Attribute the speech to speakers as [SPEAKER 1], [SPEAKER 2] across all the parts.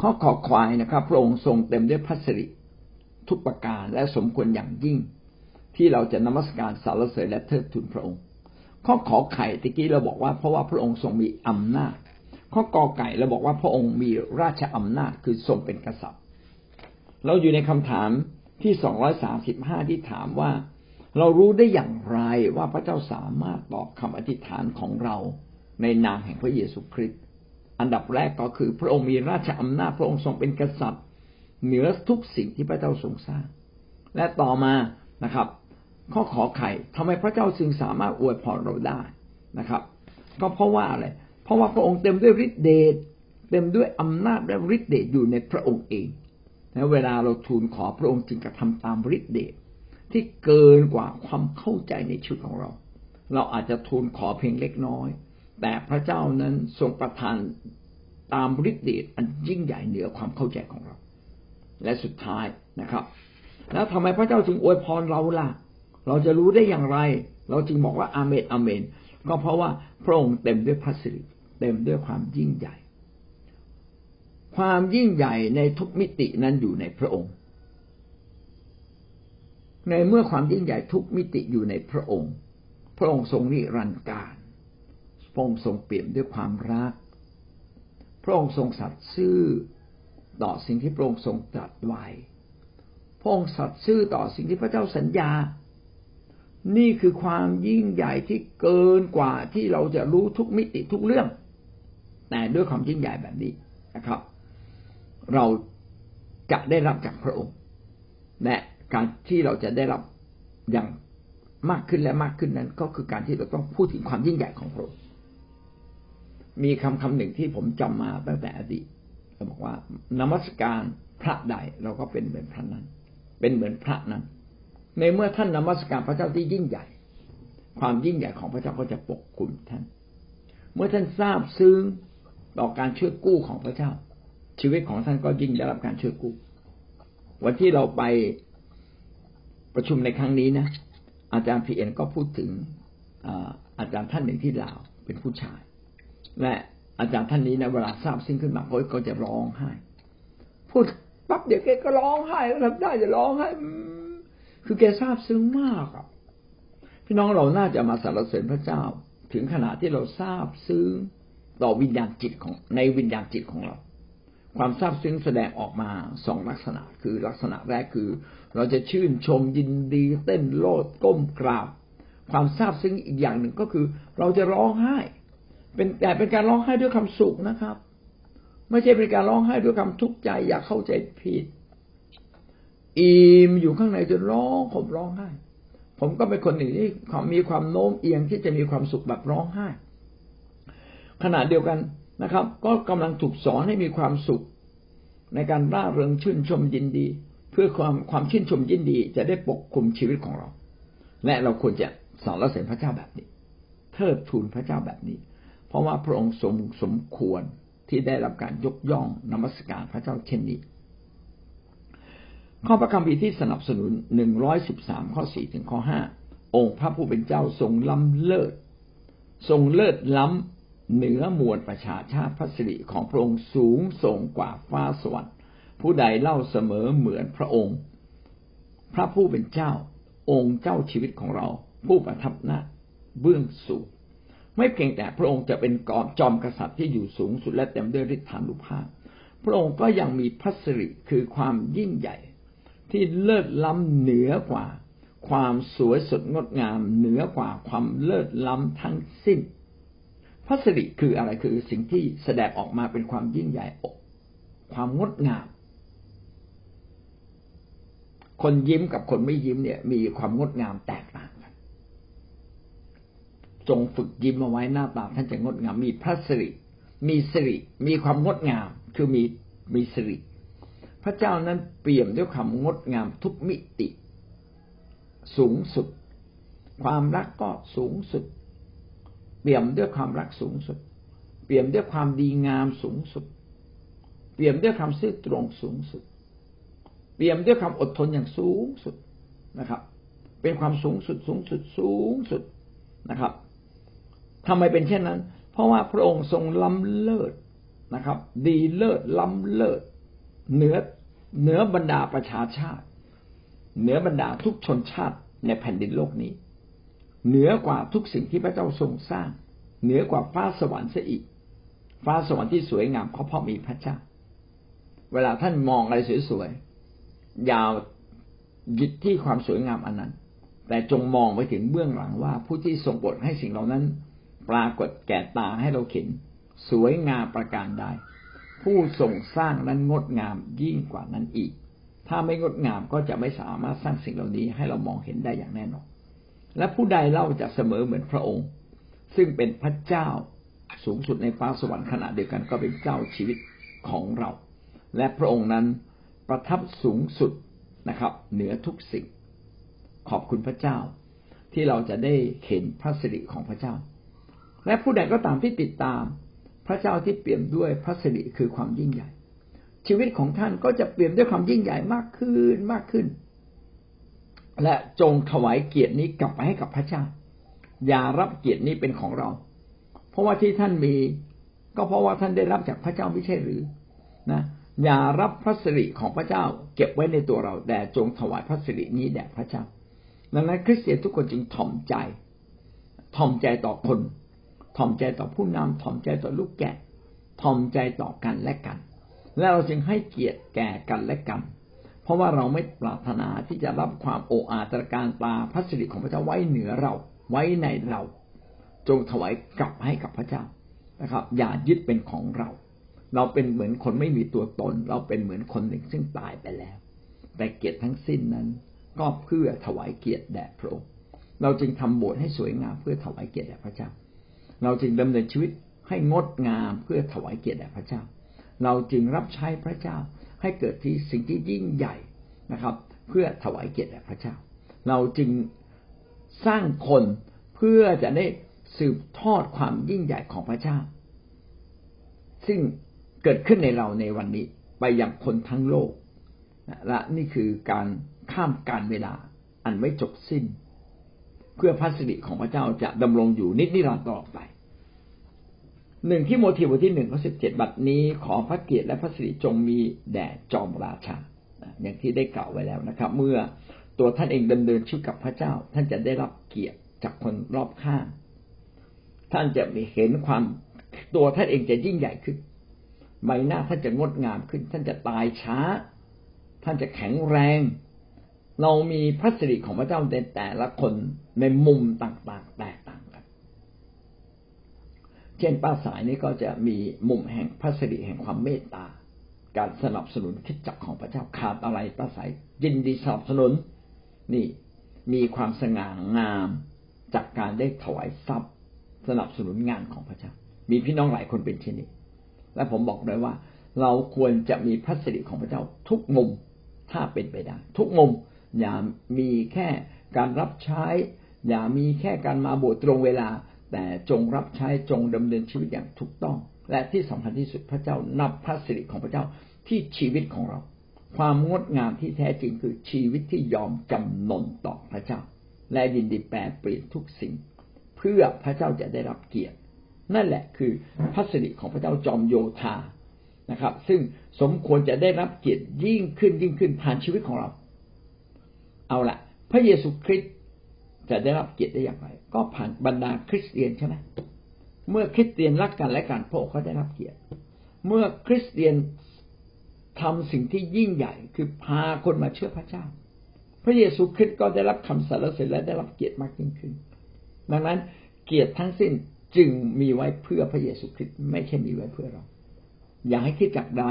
[SPEAKER 1] ข้อขอควายนะครับพระองค์ทรงเต็มด้วยพระสิริทุกประการและสมควรอย่างยิ่ง ที่เราจะนมัสการสรรเสริญและเทิดทูนพระองค์ ข้อขอไข่ตะกี้เราบอกว่าเพราะว่าพระองค์ทรงมีอำนาจ ข้อกอไก่เราบอกว่าพระองค์มีราชอำนาจคือทรงเป็นกษัตริย์ เราอยู่ในคำถามที่สองร้อยสาสิบห้าที่ถามว่า เรารู้ได้อย่างไรว่าพระเจ้าสามารถตอบคำอธิษฐานของเราในนามแห่งพระเยซูคริสต์ อันดับแรกก็คือ พระองค์มีราชอำนาจพระองค์ทรงเป็นกษัตริย์ เหนือทุกสิ่งที่พระเจ้าทรงสร้าง และต่อมานะครับ ข้อขอไข่ทำไมพระเจ้าจึงสามารถอวยพรเราได้นะครับ ก็เพราะว่าอะไรเพราะว่าพระองค์เต็มด้วยฤทธิเดชเต็มด้วยอำนาจและฤทธิเดชอยู่ในพระองค์เองและเวลาเราทูลขอพระองค์จึงกระทำตามฤทธิเดชที่เกินกว่าความเข้าใจในชีวิตของเรา เราอาจจะทูลขอเพียงเล็กน้อย แต่พระเจ้านั้นทรงประทานตามฤทธิเดชอันยิ่งใหญ่เหนือความเข้าใจของเรา และสุดท้ายนะครับ แล้วทำไมพระเจ้าจึงอวยพรเราล่ะ เราจะรู้ได้อย่างไร เราจึงบอกว่าอาเมนอาเมน ก็เพราะว่าพระองค์เต็มด้วยพระสิริเต็มด้วยความยิ่งใหญ่ ความยิ่งใหญ่ในทุกมิตินั้นอยู่ในพระองค์ ในเมื่อความยิ่งใหญ่ทุกมิติอยู่ในพระองค์ พระองค์ทรงนิรันดร์การ พระองค์ทรงเปี่ยมด้วยความรัก พระองค์ทรงสัตย์ซื่อต่อสิ่งที่พระองค์ทรงตรัสไว้ พระองค์สัตย์ซื่อต่อสิ่งที่พระเจ้าสัญญา นี่คือความยิ่งใหญ่ที่เกินกว่าที่เราจะรู้ทุกมิติทุกเรื่อง แต่ด้วยความยิ่งใหญ่แบบนี้นะครับ เราจะได้รับจากพระองค์ และการที่เราจะได้รับอย่างมากขึ้นและมากขึ้นนั้น ก็คือการที่เราต้องพูดถึงความยิ่งใหญ่ของพระองค์ มีคำคำหนึ่งที่ผมจำมาตั้งแต่อดีตเราบอกว่านมัสการพระใดเราก็เป็นเหมือนพระนั้น เป็นเหมือนพระนั้น ในเมื่อท่านนมัสการพระเจ้าที่ยิ่งใหญ่ ความยิ่งใหญ่ของพระเจ้าก็จะปกคลุมท่าน เมื่อท่านทราบซึ้งต่อการช่วยกู้ของพระเจ้า ชีวิตของท่านก็ยิ่งได้รับการช่วยกู้ วันที่เราไปประชุมในครั้งนี้นะอาจารย์พีเอ็นก็พูดถึงอาจารย์ท่านหนึ่งที่ลาวเป็นผู้ชาย และอาจารย์ท่านนี้นะเวลาทราบซึ้งขึ้นมาก็จะร้องไห้ พูดปั๊บเดี๋ยวแกก็ร้องไห้ทำได้จะร้องไห้คือแกทราบซึ้งมากอะพี่น้องเราน่าจะมาสรรเสริญพระเจ้า ถึงขนาดที่เราทราบซึ้งต่อวิญญาณจิตของในวิญญาณจิตของเรา ความทราบซึ้งแสดงออกมาสองลักษณะ คือลักษณะแรกคือ เราจะชื่นชมยินดี เต้นโลดก้มกราบ ความทราบซึ้งอีกอย่างหนึ่งก็คือ เราจะร้องไห้ เป็นแต่เป็นการร้องไห้ด้วยคำสุขนะครับ ไม่ใช่เป็นการร้องไห้ด้วยคำทุกข์ใจอยากเข้าใจผิดอิ่มอยู่ข้างในจนร้องผมร้องไห้ ผมก็เป็นคนหนึ่งที่มีความโน้มเอียงที่จะมีความสุขแบบร้องไห้ ขณะเดียวกันนะครับ ก็กำลังถูกสอนให้มีความสุข ในการร่าเริงชื่นชมยินดี เพื่อความความชื่นชมยินดี จะได้ปกคุมชีวิตของเรา และเราควรจะสอนละเสริญพระเจ้าแบบนี้ เทิดทูนพระเจ้าแบบนี้ เพราะว่าพระองค์ทรงสมควรที่ได้รับการยกย่องนมัสการพระเจ้าเช่นนี้ ข้อพระคัมภีร์ที่สนับสนุนหนึ่งร้อยสิบสามข้อสี่ถึงข้อห้าองค์พระผู้เป็นเจ้าทรงล้ำเลิศ ทรงเลิศล้ำเหนือมวลประชาชาติพระสิริของพระองค์สูงส่งกว่าฟ้าสวรรค์ผู้ใดเล่าเสมอเหมือนพระองค์ พระผู้เป็นเจ้า องค์เจ้าชีวิตของเรา ผู้ประทับหน้าเบื้องสูง ไม่เพียงแต่พระองค์จะเป็นกอจอมกษัตริย์ที่อยู่สูงสุดและเต็มด้วยฤทธานุภาพ พระองค์ก็ยังมีพัสริคือความยิ่งใหญ่ ที่เลิศล้ำเหนือกว่า ความสวยสดงดงาม เหนือกว่าความเลิศล้ำทั้งสิ้น พัสริคืออะไรคือสิ่งที่แสดงออกมาเป็นความยิ่งใหญ่อกความงดงาม คนยิ้มกับคนไม่ยิ้มเนี่ย มีความงดงามแตก จงฝึกยิ้มเอาไว้หน้าตาท่านจะงดงาม มีพระสิริ มีสิริ มีความงดงาม คือมีมีสิริ พระเจ้านั้นเปี่ยมด้วยความงดงามทุกมิติ สูงสุด ความรักก็สูงสุด เปี่ยมด้วยความรักสูงสุด เปี่ยมด้วยความดีงามสูงสุด เปี่ยมด้วยความซื่อตรงสูงสุด เปี่ยมด้วยความอดทนอย่างสูงสุดนะครับ เป็นความสูงสุดสูงสุดสูงสุดนะครับ ทำไมเป็นเช่นนั้น เพราะว่าพระองค์ทรงล้ำเลิศนะครับ ดีเลิศล้ำเลิศเหนือเหนือบรรดาประชาชาติ เหนือบรรดาทุกชนชาติในแผ่นดินโลกนี้ เหนือกว่าทุกสิ่งที่พระเจ้าทรงสร้าง เหนือกว่าฟ้าสวรรค์เสียอีก ฟ้าสวรรค์ที่สวยงามเขาเพราะมีพระเจ้า เวลาท่านมองอะไรสวยๆยาวยึดที่ความสวยงามอันนั้น แต่จงมองไปถึงเบื้องหลังว่าผู้ที่ทรงบทให้สิ่งเหล่านั้น ปรากฏแก่ตาให้เราเห็น สวยงามประการใดผู้ทรงสร้างนั้นงดงามยิ่งกว่านั้นอีก ถ้าไม่งดงามก็จะไม่สามารถสร้างสิ่งเหล่านี้ให้เรามองเห็นได้อย่างแน่นอน และผู้ใดเล่าจะเสมอเหมือนพระองค์ ซึ่งเป็นพระเจ้าสูงสุดในฟ้าสวรรค์ขณะเดียวกันก็เป็นเจ้าชีวิตของเรา และพระองค์นั้นประทับสูงสุดนะครับ เหนือทุกสิ่ง ขอบคุณพระเจ้า ที่เราจะได้เห็นพระสิริของพระเจ้า และผู้ใดก็ตามที่ติดตาม พระเจ้าที่เปี่ยมด้วยพระสิริคือความยิ่งใหญ่ ชีวิตของท่านก็จะเปี่ยมด้วยความยิ่งใหญ่มากขึ้นมากขึ้น และจงถวายเกียรตินี้กลับไปให้กับพระเจ้า อย่ารับเกียรตินี้เป็นของเรา เพราะว่าที่ท่านมี ก็เพราะว่าท่านได้รับจากพระเจ้าไม่ใช่หรือนะอย่ารับพระสิริของพระเจ้า เก็บไว้ในตัวเราแต่จงถวายพระสิรินี้แด่พระเจ้า ดังนั้นคริสเตียนทุกคนจึงถ่อมใจ ถ่อมใจต่อคน ถ่อมใจต่อผู้นำถ่อมใจต่อลูกแกะถ่อมใจต่อกันและกัน และเราจึงให้เกียรติแก่กันและกัน เพราะว่าเราไม่ปรารถนาที่จะรับความโอ้อาตรการตาพระสิริของพระเจ้าไว้เหนือเรา ไว้ในเรา จงถวายกลับให้กับพระเจ้านะครับ อย่ายึดเป็นของเรา เราเป็นเหมือนคนไม่มีตัวตน เราเป็นเหมือนคนหนึ่งซึ่งตายไปแล้ว แต่เกียรติทั้งสิ้นนั้น ก็เพื่อถวายเกียรติแด่พระองค์เราจึงทำโบสถ์ให้สวยงามเพื่อถวายเกียรติแด่พระเจ้า เราจึงดำเนินชีวิตให้งดงามเพื่อถวายเกียรติแด่พระเจ้า เราจึงรับใช้พระเจ้าให้เกิดที่สิ่งที่ยิ่งใหญ่นะครับ เพื่อถวายเกียรติแด่พระเจ้า เราจึงสร้างคนเพื่อจะได้สืบทอดความยิ่งใหญ่ของพระเจ้า ซึ่งเกิดขึ้นในเราในวันนี้ไปยังคนทั้งโลกและนี่คือการข้ามการเวลาอันไม่จบสิ้น เพื่อพระสิริของพระเจ้าจะดำรงอยู่นิจนิรันดร์ตลอไป หนึ่งที่โมทีบทที่หนึ่งข้อสิบเจ็ดบัดนี้ขอพระเกียรติและพระสิริจงมีแด่จอมราชาอย่างที่ได้กล่าวไว้แล้วนะครับ เมื่อตัวท่านเองดำเนินชีวิตกับพระเจ้า ท่านจะได้รับเกียรติจากคนรอบข้าง ท่านจะมีเห็นความตัวท่านเองจะยิ่งใหญ่ขึ้น ใบหน้าท่านจะงดงามขึ้น ท่านจะตายช้า ท่านจะแข็งแรง เรามีพระสิริของพระเจ้าในแต่ละคนในมุมต่างๆแตก ช่นป้าสายนี่ก็จะมีมุมแห่งพระสิริแห่งความเมตตา การสนับสนุนคิดจักของพระเจ้าขาดอะไรป้าสายยินดีสนับสนุน นี่มีความสง่างามจากการได้ถวายทรัพย์ สนับสนุนงานของพระเจ้า มีพี่น้องหลายคนเป็นเช่นนี้ และผมบอกเลยว่า เราควรจะมีพระสิริของพระเจ้าทุกมุมถ้าเป็นไปได้ ทุกมุมอย่ามีแค่การรับใช้ อย่ามีแค่การมาโบสถ์ตรงเวลา แต่จงรับใช้จงดำเนินชีวิตอย่างถูกต้อง และที่สำคัญที่สุดพระเจ้านับพระสิริของพระเจ้าที่ชีวิตของเรา ความงดงามที่แท้จริงคือชีวิตที่ยอมจำนนต่อพระเจ้า และยินดีแปลเปลี่ยนทุกสิ่ง เพื่อพระเจ้าจะได้รับเกียรติ นั่นแหละคือพระสิริของพระเจ้าจอมโยธานะครับ ซึ่งสมควรจะได้รับเกียรติยิ่งขึ้นยิ่งขึ้นผ่านชีวิตของเรา เอาละพระเยซูคริสต์ จะได้รับเกียรติได้อย่างไร ก็ผ่านบรรดาคริสเตียนใช่ไหมเมื่อคริสเตียนรักกันและกันพระองค์ก็ได้รับเกียรติ เมื่อคริสเตียนทำสิ่งที่ยิ่งใหญ่คือพาคนมาเชื่อพระเจ้า พระเยซูคริสต์ก็ได้รับคำสรรเสริญและได้รับเกียรติมากยิ่งขึ้น ดังนั้นเกียรติทั้งสิ้นจึงมีไว้เพื่อพระเยซูคริสต์ไม่ใช่มีไว้เพื่อเรา อย่าให้คิดจากใด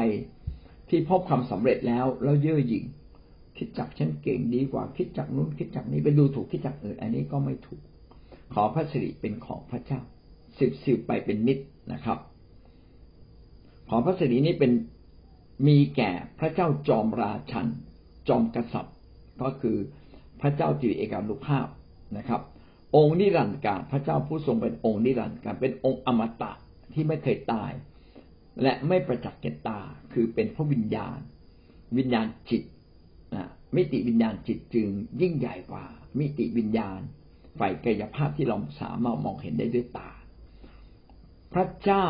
[SPEAKER 1] ที่พบความสำเร็จแล้วแล้วเย่อหยิ่ง คิดจักฉันเก่งดีกว่า คิดจักนู้นคิดจักนี้ไปดูถูกคิดจักอื่นอันนี้ก็ไม่ถูก ขอพระสิริเป็นของพระเจ้าสืบสืบไปเป็นนิดนะครับ ขอพระสิรินี้เป็นมีแก่พระเจ้าจอมราชัน จอมกษัตริย์ก็คือพระเจ้าจีเอกานุภาพนะครับ องค์นิรันดร์การพระเจ้าผู้ทรงเป็นองค์นิรันดร์การเป็นองค์อมตะที่ไม่เคยตาย และไม่ประจักษ์แก่ตาคือเป็นพระวิญญาณ วิญญาณจิต มิติวิญญาณจิตจึงยิ่งใหญ่กว่า มิติวิญญาณฝ่ายกายภาพที่เราสามารถมองเห็นได้ด้วยตา พระเจ้า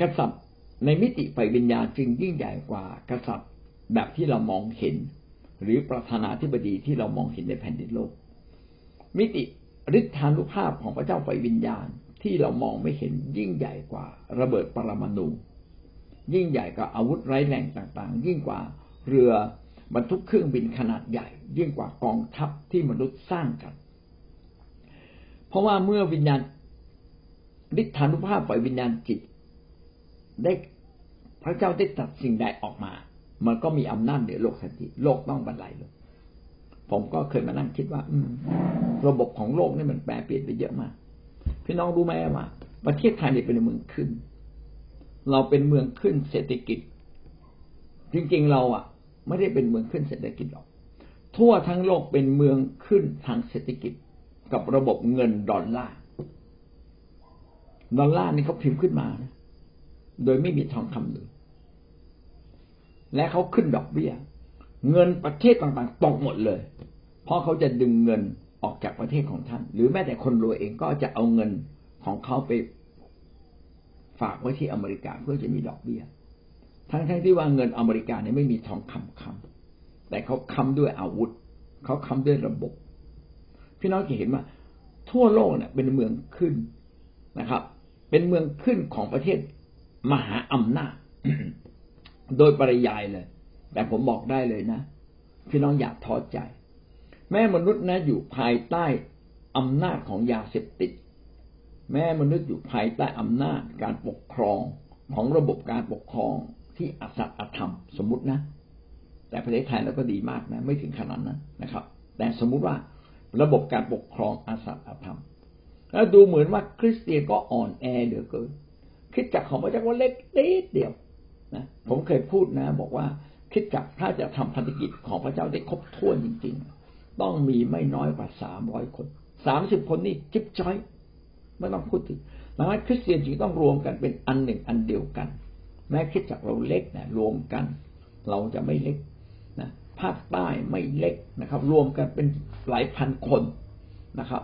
[SPEAKER 1] กษัตริย์ในมิติไฟวิญญาณจึงยิ่งใหญ่กว่ากษัตริย์แบบที่เรามองเห็น หรือประธานาธิบดีที่เรามองเห็นในแผ่นดินโลก มิติฤทธานุภาพของพระเจ้าไฟวิญญาณที่เรามองไม่เห็นยิ่งใหญ่กว่า ระเบิดปรมาณูยิ่งใหญ่กว่าอาวุธไร้แรงต่างๆ ยิ่งกว่าเรือ บรรทุกเครื่องบินขนาดใหญ่ ยิ่งกว่ากองทัพที่มนุษย์สร้างกัน เพราะว่าเมื่อวิญญาณฤทธานุภาพไฟวิญญาณจิต ได้พระเจ้าได้ตัดสิ่งใดออกมา มันก็มีอำนาจเหนือโลกทันทีโลกต้องบรรลัยลยผมก็เคยมานั่งคิดว่า อืระบบของโลกนี่มันแปรเปลี่ยนไปเยอะมาก พี่น้องรู้ไหมว่า ประเทศไทยเนี่ยเป็นเมืองขึ้น เราเป็นเมืองขึ้นเศรษฐกิจ จริงๆเราอะ ไม่ได้เป็นเมืองขึ้นเศรษฐกิจหรอก ทั่วทั้งโลกเป็นเมืองขึ้นทางเศรษฐกิจกับระบบเงินดอลลาร์ดอลลาร์นี่เขาพิมพ์ขึ้นมานะโดยไม่มีทองคำเลย และเขาขึ้นดอกเบี้ย เงินประเทศต่างๆตกหมดเลย เพราะเขาจะดึงเงินออกจากประเทศของท่าน หรือแม้แต่คนรวยเองก็จะเอาเงินของเขาไปฝากไว้ที่อเมริกาเพื่อจะมีดอกเบี้ย ทั้งๆทที่ว่าเงินอเมริกาเนี่ยไม่มีทองคำคำแต่เขาค้าด้วยอาวุธ เขาค้าด้วยระบบ พี่น้องจะเห็นว่า ทั่วโลกเนี่ยเป็นเมืองขึ้นนะครับ เป็นเมืองขึ้นของประเทศมหาอำนาจโดยปริยายเลย แต่ผมบอกได้เลยนะ พี่น้องอย่าท้อใจ แม่มนุษย์นะอยู่ภายใต้อำนาจของยาเสพติด แม่มนุษย์อยู่ภายใต้อำนาจการปกครองของระบบการปกครอง ที่อสัตย์อธรรมสมมุตินะ แต่ประเทศไทยเราก็ดีมากนะ ไม่ถึงขนาดนั้นนะครับ แต่สมมุติว่าระบบการปกครองอสัตย์อธรรม แล้วดูเหมือนว่าคริสเตียนก็อ่อนแอเหลือเกินคิดจักของพระเจ้าว่าเล็กนิดเดียวนะผมเคยพูดนะ บอกว่าคิดจักถ้าจะทำพันธกิจของพระเจ้าได้ครบถ้วนจริง ๆ ต้องมีไม่น้อยกว่าสามร้อยคนสามสิบคนนี่จิ๊บจ้อยไม่ต้องพูดถึงดังนั้นคริสเตียนจึงต้องรวมกันเป็นอันหนึ่งอันเดียวกัน แม้คิดจักเราเล็กนะรวมกัน เราจะไม่เล็กนะภาคใต้ไม่เล็กนะครับ รวมกันเป็นหลายพันคนนะครับ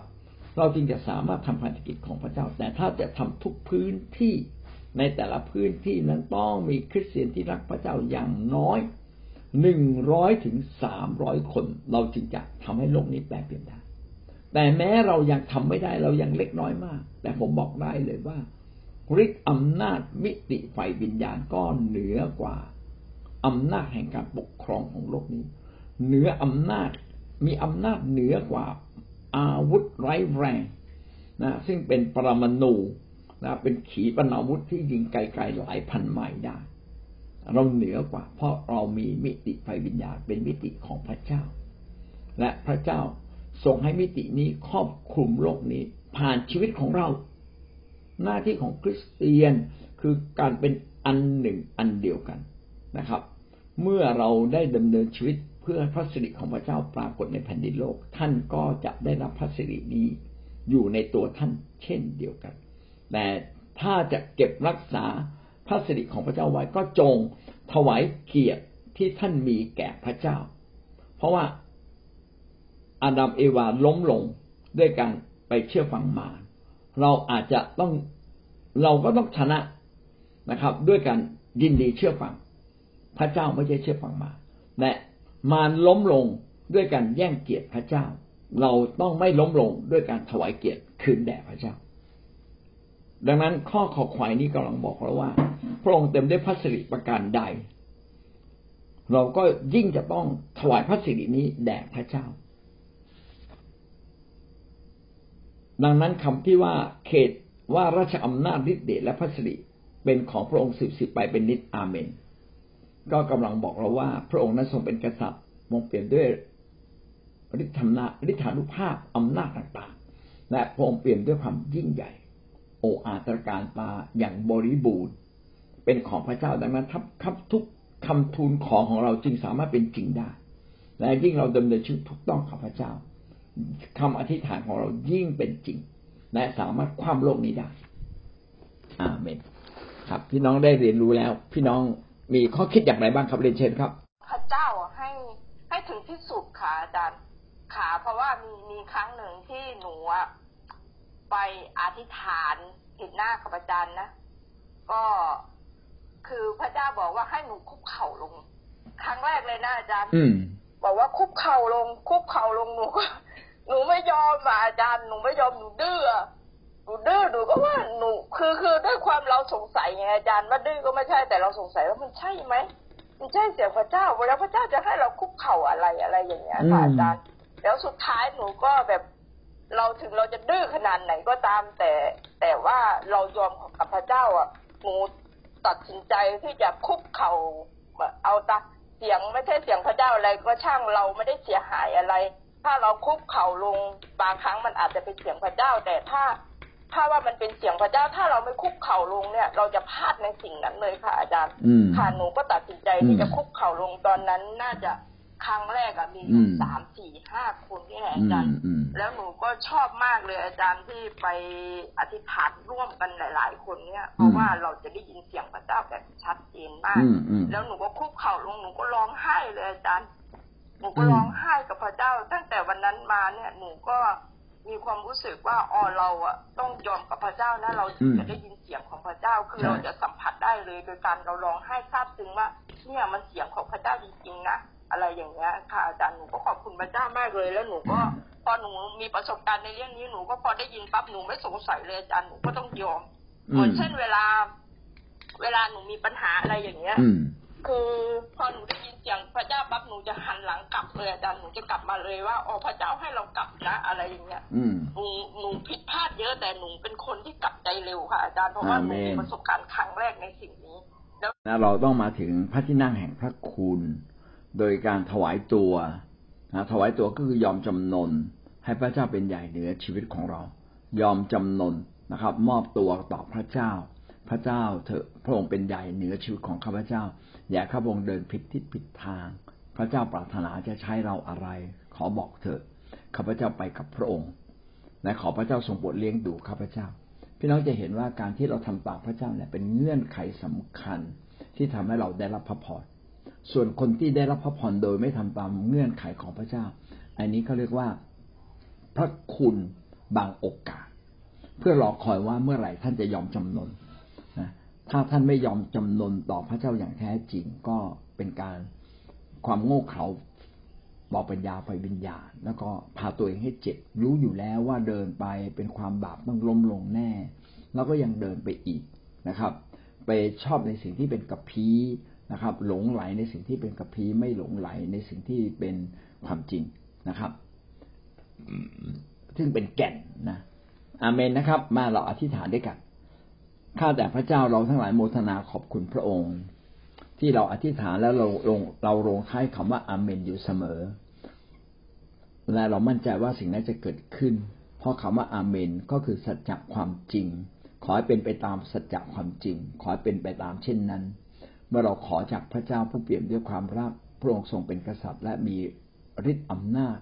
[SPEAKER 1] เราจึงจะสามารถทำพันธกิจของพระเจ้า แต่ถ้าจะทำทุกพื้นที่ในแต่ละพื้นที่นั้นต้องมีคริสเตียนที่รักพระเจ้าอย่างน้อยหนึ่งร้อยถึงสามร้อยคน เราจึงจะทำให้โลกนี้แปลเปลี่ยนได้แต่แม้เรายังทำไม่ได้เรายังเล็กน้อยมาก แต่ผมบอกได้เลยว่า ฤทธิ์อำนาจมิติไฟวิญญาณก็เหนือกว่าอำนาจแห่งการปกครองของโลกนี้ เหนืออำนาจมีอำนาจเหนือกว่าอาวุธไร้แรงนะซึ่งเป็นปรมาณูนะเป็นขีปนาวุธที่ยิงไกลๆหลายพันไมล์ได้ เราเหนือกว่า เพราะเรามีมิติไฟวิญญาณเป็นมิติของพระเจ้า และพระเจ้าทรงให้มิตินี้ครอบคลุมโลกนี้ ผ่านชีวิตของเรา หน้าที่ของคริสเตียนคือการเป็นอันหนึ่งอันเดียวกันนะครับ เมื่อเราได้ดำเนินชีวิตเพื่อพระสิริของพระเจ้าปรากฏในแผ่นดินโลก ท่านก็จะได้รับพระสิรินี้อยู่ในตัวท่านเช่นเดียวกัน แต่ถ้าจะเก็บรักษาพระสิริของพระเจ้าไว้ก็จงถวายเกียรติที่ท่านมีแก่พระเจ้า เพราะว่าอาดัมเอวาล้มลงด้วยการไปเชื่อฟังมาร เราอาจจะต้องเราก็ต้องชนะนะครับ ด้วยการยินดีเชื่อฟัง พระเจ้าไม่ใช่เชื่อฟังมาแต่มารล้มลงด้วยการแย่งเกียรติพระเจ้า เราต้องไม่ล้มลงด้วยการถวายเกียรติคืนแด่พระเจ้า ดังนั้นข้อขอควายนี้กำลังบอกเราว่า พระองค์เต็มด้วยพระสิริประการใด เราก็ยิ่งจะต้องถวายพระสิรินี้แด่พระเจ้า ดังนั้นคำที่ว่าเขตว่าราชอำนาจฤทธิ์เดชและพระสิริเป็นของพระองค์สืบสืบไปเป็นนิจอาเมน ก็กำลังบอกเราว่า พระองค์นั้นทรงเป็นกษัตริย์มงเปลี่ยนด้วยฤทธานาฤทธานุภาพอำนาจต่างๆ และพระองค์เปลี่ยนด้วยความยิ่งใหญ่ โออาตรการตาอย่างบริบูรณ์ เป็นของพระเจ้าดังนั้นทับทุกคำทูลขอของเราจึงสามารถเป็นจริงได้และยิ่งเราดำเนินชีวิตถูกต้องกับพระเจ้า คำอธิษฐานของเรายิ่งเป็นจริง และสามารถคว่ำโลกนี้ได้อาเมนครับ พี่น้องได้เรียนรู้แล้ว พี่น้องมีข้อคิดอย่างไรบ้างครับเรียนเชิญครับ
[SPEAKER 2] พระเจ้าให้ให้ถึงที่สุดค่ะอาจารย์ขาเพราะว่ามีมีครั้งหนึ่งที่หนูไปอธิษฐานติดหน้ากับอาจารย์นะก็คือพระเจ้าบอกว่าให้หนูคุกเข่าลง ครั้งแรกเลยนะอาจารย์
[SPEAKER 1] อืม
[SPEAKER 2] บอกว่าคุกเข่าลง คุกเข่าลงหนูก็ หนูไม่ยอมอะอาจารย์หนูไม่ยอมหนูดื้อหนูดื้อหนูก็ว่าหนู คือคือด้วยความเราสงสัยไงอาจารย์ว่าดื้อก็ไม่ใช่แต่เราสงสัยว่ามันใช่ไหมมันใช่เสียงพระเจ้าเวลาพระเจ้าจะให้เราคุกเข่าอะไรอะไรอย่างเงี้ยค่ะอาจารย์แล้วสุดท้ายหนูก็แบบเราถึงเราจะดื้อขนาดไหนก็ตามแต่ แต่ว่าเรายอมกับพระเจ้าอะหนูตัดสินใจที่จะคุกเข่าเอาตาเสียงไม่ใช่เสียงพระเจ้าอะไรก็ช่างเราไม่ได้เสียหายอะไร ถ้าเราคุกเข่าลงบางครั้งมันอาจจะเป็นเสียงพระเจ้า แต่ถ้าถ้าว่ามันเป็นเสียงพระเจ้า ถ้าเราไม่คุกเข่าลงเนี่ย เราจะพลาดในสิ่งนั้นเลยค่ะอาจารย์ค่ะหนูก็ตัดสินใจที่จะคุกเข่าลงตอนนั้นน่าจะครั้งแรกอะมีอยู่สามสี่ห้าคนที่ไหนอาจารย์ แล้วหนูก็ชอบมากเลยอาจารย์ที่ไปอธิษฐานร่วมกันหลาย ๆ คนเนี่ยเพราะว่าเราจะได้ยินเสียงพระเจ้าแบบชัดเจนมาก แล้วหนูก็คุกเข่าลงหนูก็ร้องไห้เลยอาจารย์ห นูก็ร้องไห้กับพระเจ้า ตั้งแต่วันนั้นมาเนี่ยหนูก็มีความรู้สึกว่าอ๋อเราอะต้องยอมกับพระเจ้านะเราจะได้ยินเสียงของพระเจ้าคือเราจะสัมผัสได้เลยโดยการเราร้องไห้ซาบซึ้งว่า เนี่ยมันเสียงของพระเจ้าจริงๆนะอะไรอย่างเงี้ยค่ะอาจารย์หนูก็ขอบคุณพระเจ้ามากเลยแล้วหนูก็พอหนูมีประสบการณ์ในเรื่องนี้หนูก็พอได้ยินปั๊บหนูไม่สงสัยเลยอาจารย์หนูก็ต้องยอมเหมือนเช่นเวลา เวลาหนูมีปัญหาอะไรอย่างเงี้ย คือพอหนูได้ยินเสียงพระเจ้าปั๊บหนูจะหันหลังกลับเลยอาจารย์หนูจะกลับมาเลยว่าอ๋อพระเจ้าให้เรากลับนะอะไรอย่างเงี้ยหนูหนูผิดพลาดเยอะแต่หนูเป็นคนที่กลับใจเร็วค่ะอาจารย์เพราะว่าหนูมีประสบการณ์ครั้งแรกในสิ่งนี้
[SPEAKER 1] แล้วเราต้องมาถึงพระที่นั่งแห่งพระคุณ โดยการถวายตัวนะถวายตัวก็คือยอมจำนน ให้พระเจ้าเป็นใหญ่เหนือชีวิตของเรา ยอมจำนนนะครับ มอบตัวต่อพระเจ้า พระเจ้าเถอะพระองค์เป็นใหญ่เหนือชีวิตของข้าพเจ้า อย่าข้าพงเดินผิดทิศผิดทาง พระเจ้าปรารถนาจะใช้เราอะไร ขอบอกเถอะข้าพเจ้าไปกับพระองค์ และขอพระเจ้าทรงโปรดเลี้ยงดูข้าพเจ้า พี่น้องจะเห็นว่าการที่เราทำตามพระเจ้าเนี่ยเป็นเงื่อนไขสำคัญที่ทำให้เราได้รับพระพรส่วนคนที่ได้รับพระพรโดยไม่ทำตามเงื่อนไขของพระเจ้า อันนี้เขาเรียกว่า พระคุณบางโอกาส เพื่อรอคอยว่าเมื่อไหร่ท่านจะยอมจำนนน ถ้าท่านไม่ยอมจำนนต่อพระเจ้าอย่างแท้จริงก็เป็นการความโง่เขลาบอปัญญาไปวิญญาณ แล้วก็พาตัวเองให้เจ็บรู้อยู่แล้วว่าเดินไปเป็นความบาปต้องล้มลงแน่ แล้วก็ยังเดินไปอีกนะครับ ไปชอบในสิ่งที่เป็นกระพีนะครับ หลงไหลในสิ่งที่เป็นกระพีไม่หลงไหลในสิ่งที่เป็นความจริงนะครับซึ่งเป็นแก่นนะอาเมนนะครับ มาเราอธิษฐานด้วยกัน ข้าแต่พระเจ้าเราทั้งหลายโมทนาขอบคุณพระองค์ ที่เราอธิษฐานแล้วเราลงเราลงท้ายคำว่าอาเมนอยู่เสมอ และเรามั่นใจว่าสิ่งนั้นจะเกิดขึ้น เพราะคำว่าอาเมนก็คือสัจจะความจริง ขอให้เป็นไปตามสัจจะความจริง ขอให้เป็นไปตามเช่นนั้น เมื่อเราขอจากพระเจ้าผู้เปี่ยมด้วยความรักพระองค์ทรงเป็นกษัตริย์ และมีฤทธิ์อำนาจ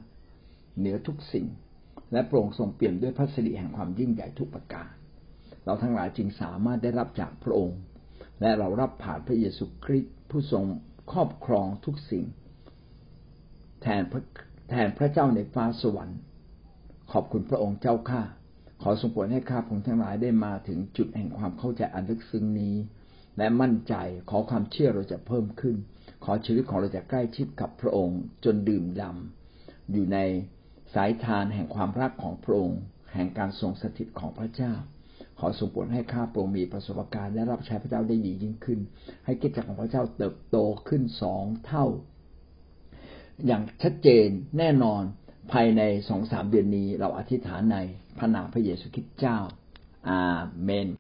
[SPEAKER 1] เหนือทุกสิ่ง และพระองค์ทรงเปี่ยมด้วยพระสิริแห่งความยิ่งใหญ่ทุกประการ เราทั้งหลายจึงสามารถได้รับจากพระองค์ และเรารับผ่านพระเยซูคริสต์ผู้ทรงครอบครองทุกสิ่ง แทนพระแทนพระเจ้าในฟ้าสวรรค์ ขอบคุณพระองค์เจ้าข้าขอทรงโปรให้ข้าพงทั้งหลายได้มาถึงจุดแห่งความเข้าใจอันลึกซึ้งนี้ และมั่นใจขอความเชื่อเราจะเพิ่มขึ้น ขอชีวิตของเราจะใกล้ชิดกับพระองค์ จนดื่มดำอยู่ในสายทานแห่งความรักของพระองค์ แห่งการทรงสถิตของพระเจ้า ขอส่งผลให้ข้าพระองค์มีประสบการณ์และรับใช้พระเจ้าได้ดียิ่งขึ้น ให้กิจการของพระเจ้าเติบโตขึ้นสองเท่า อย่างชัดเจนแน่นอนภายในสองสามเดือนนี้เราอธิษฐานในพระนามพระเยซูคริสต์เจ้า อาเมน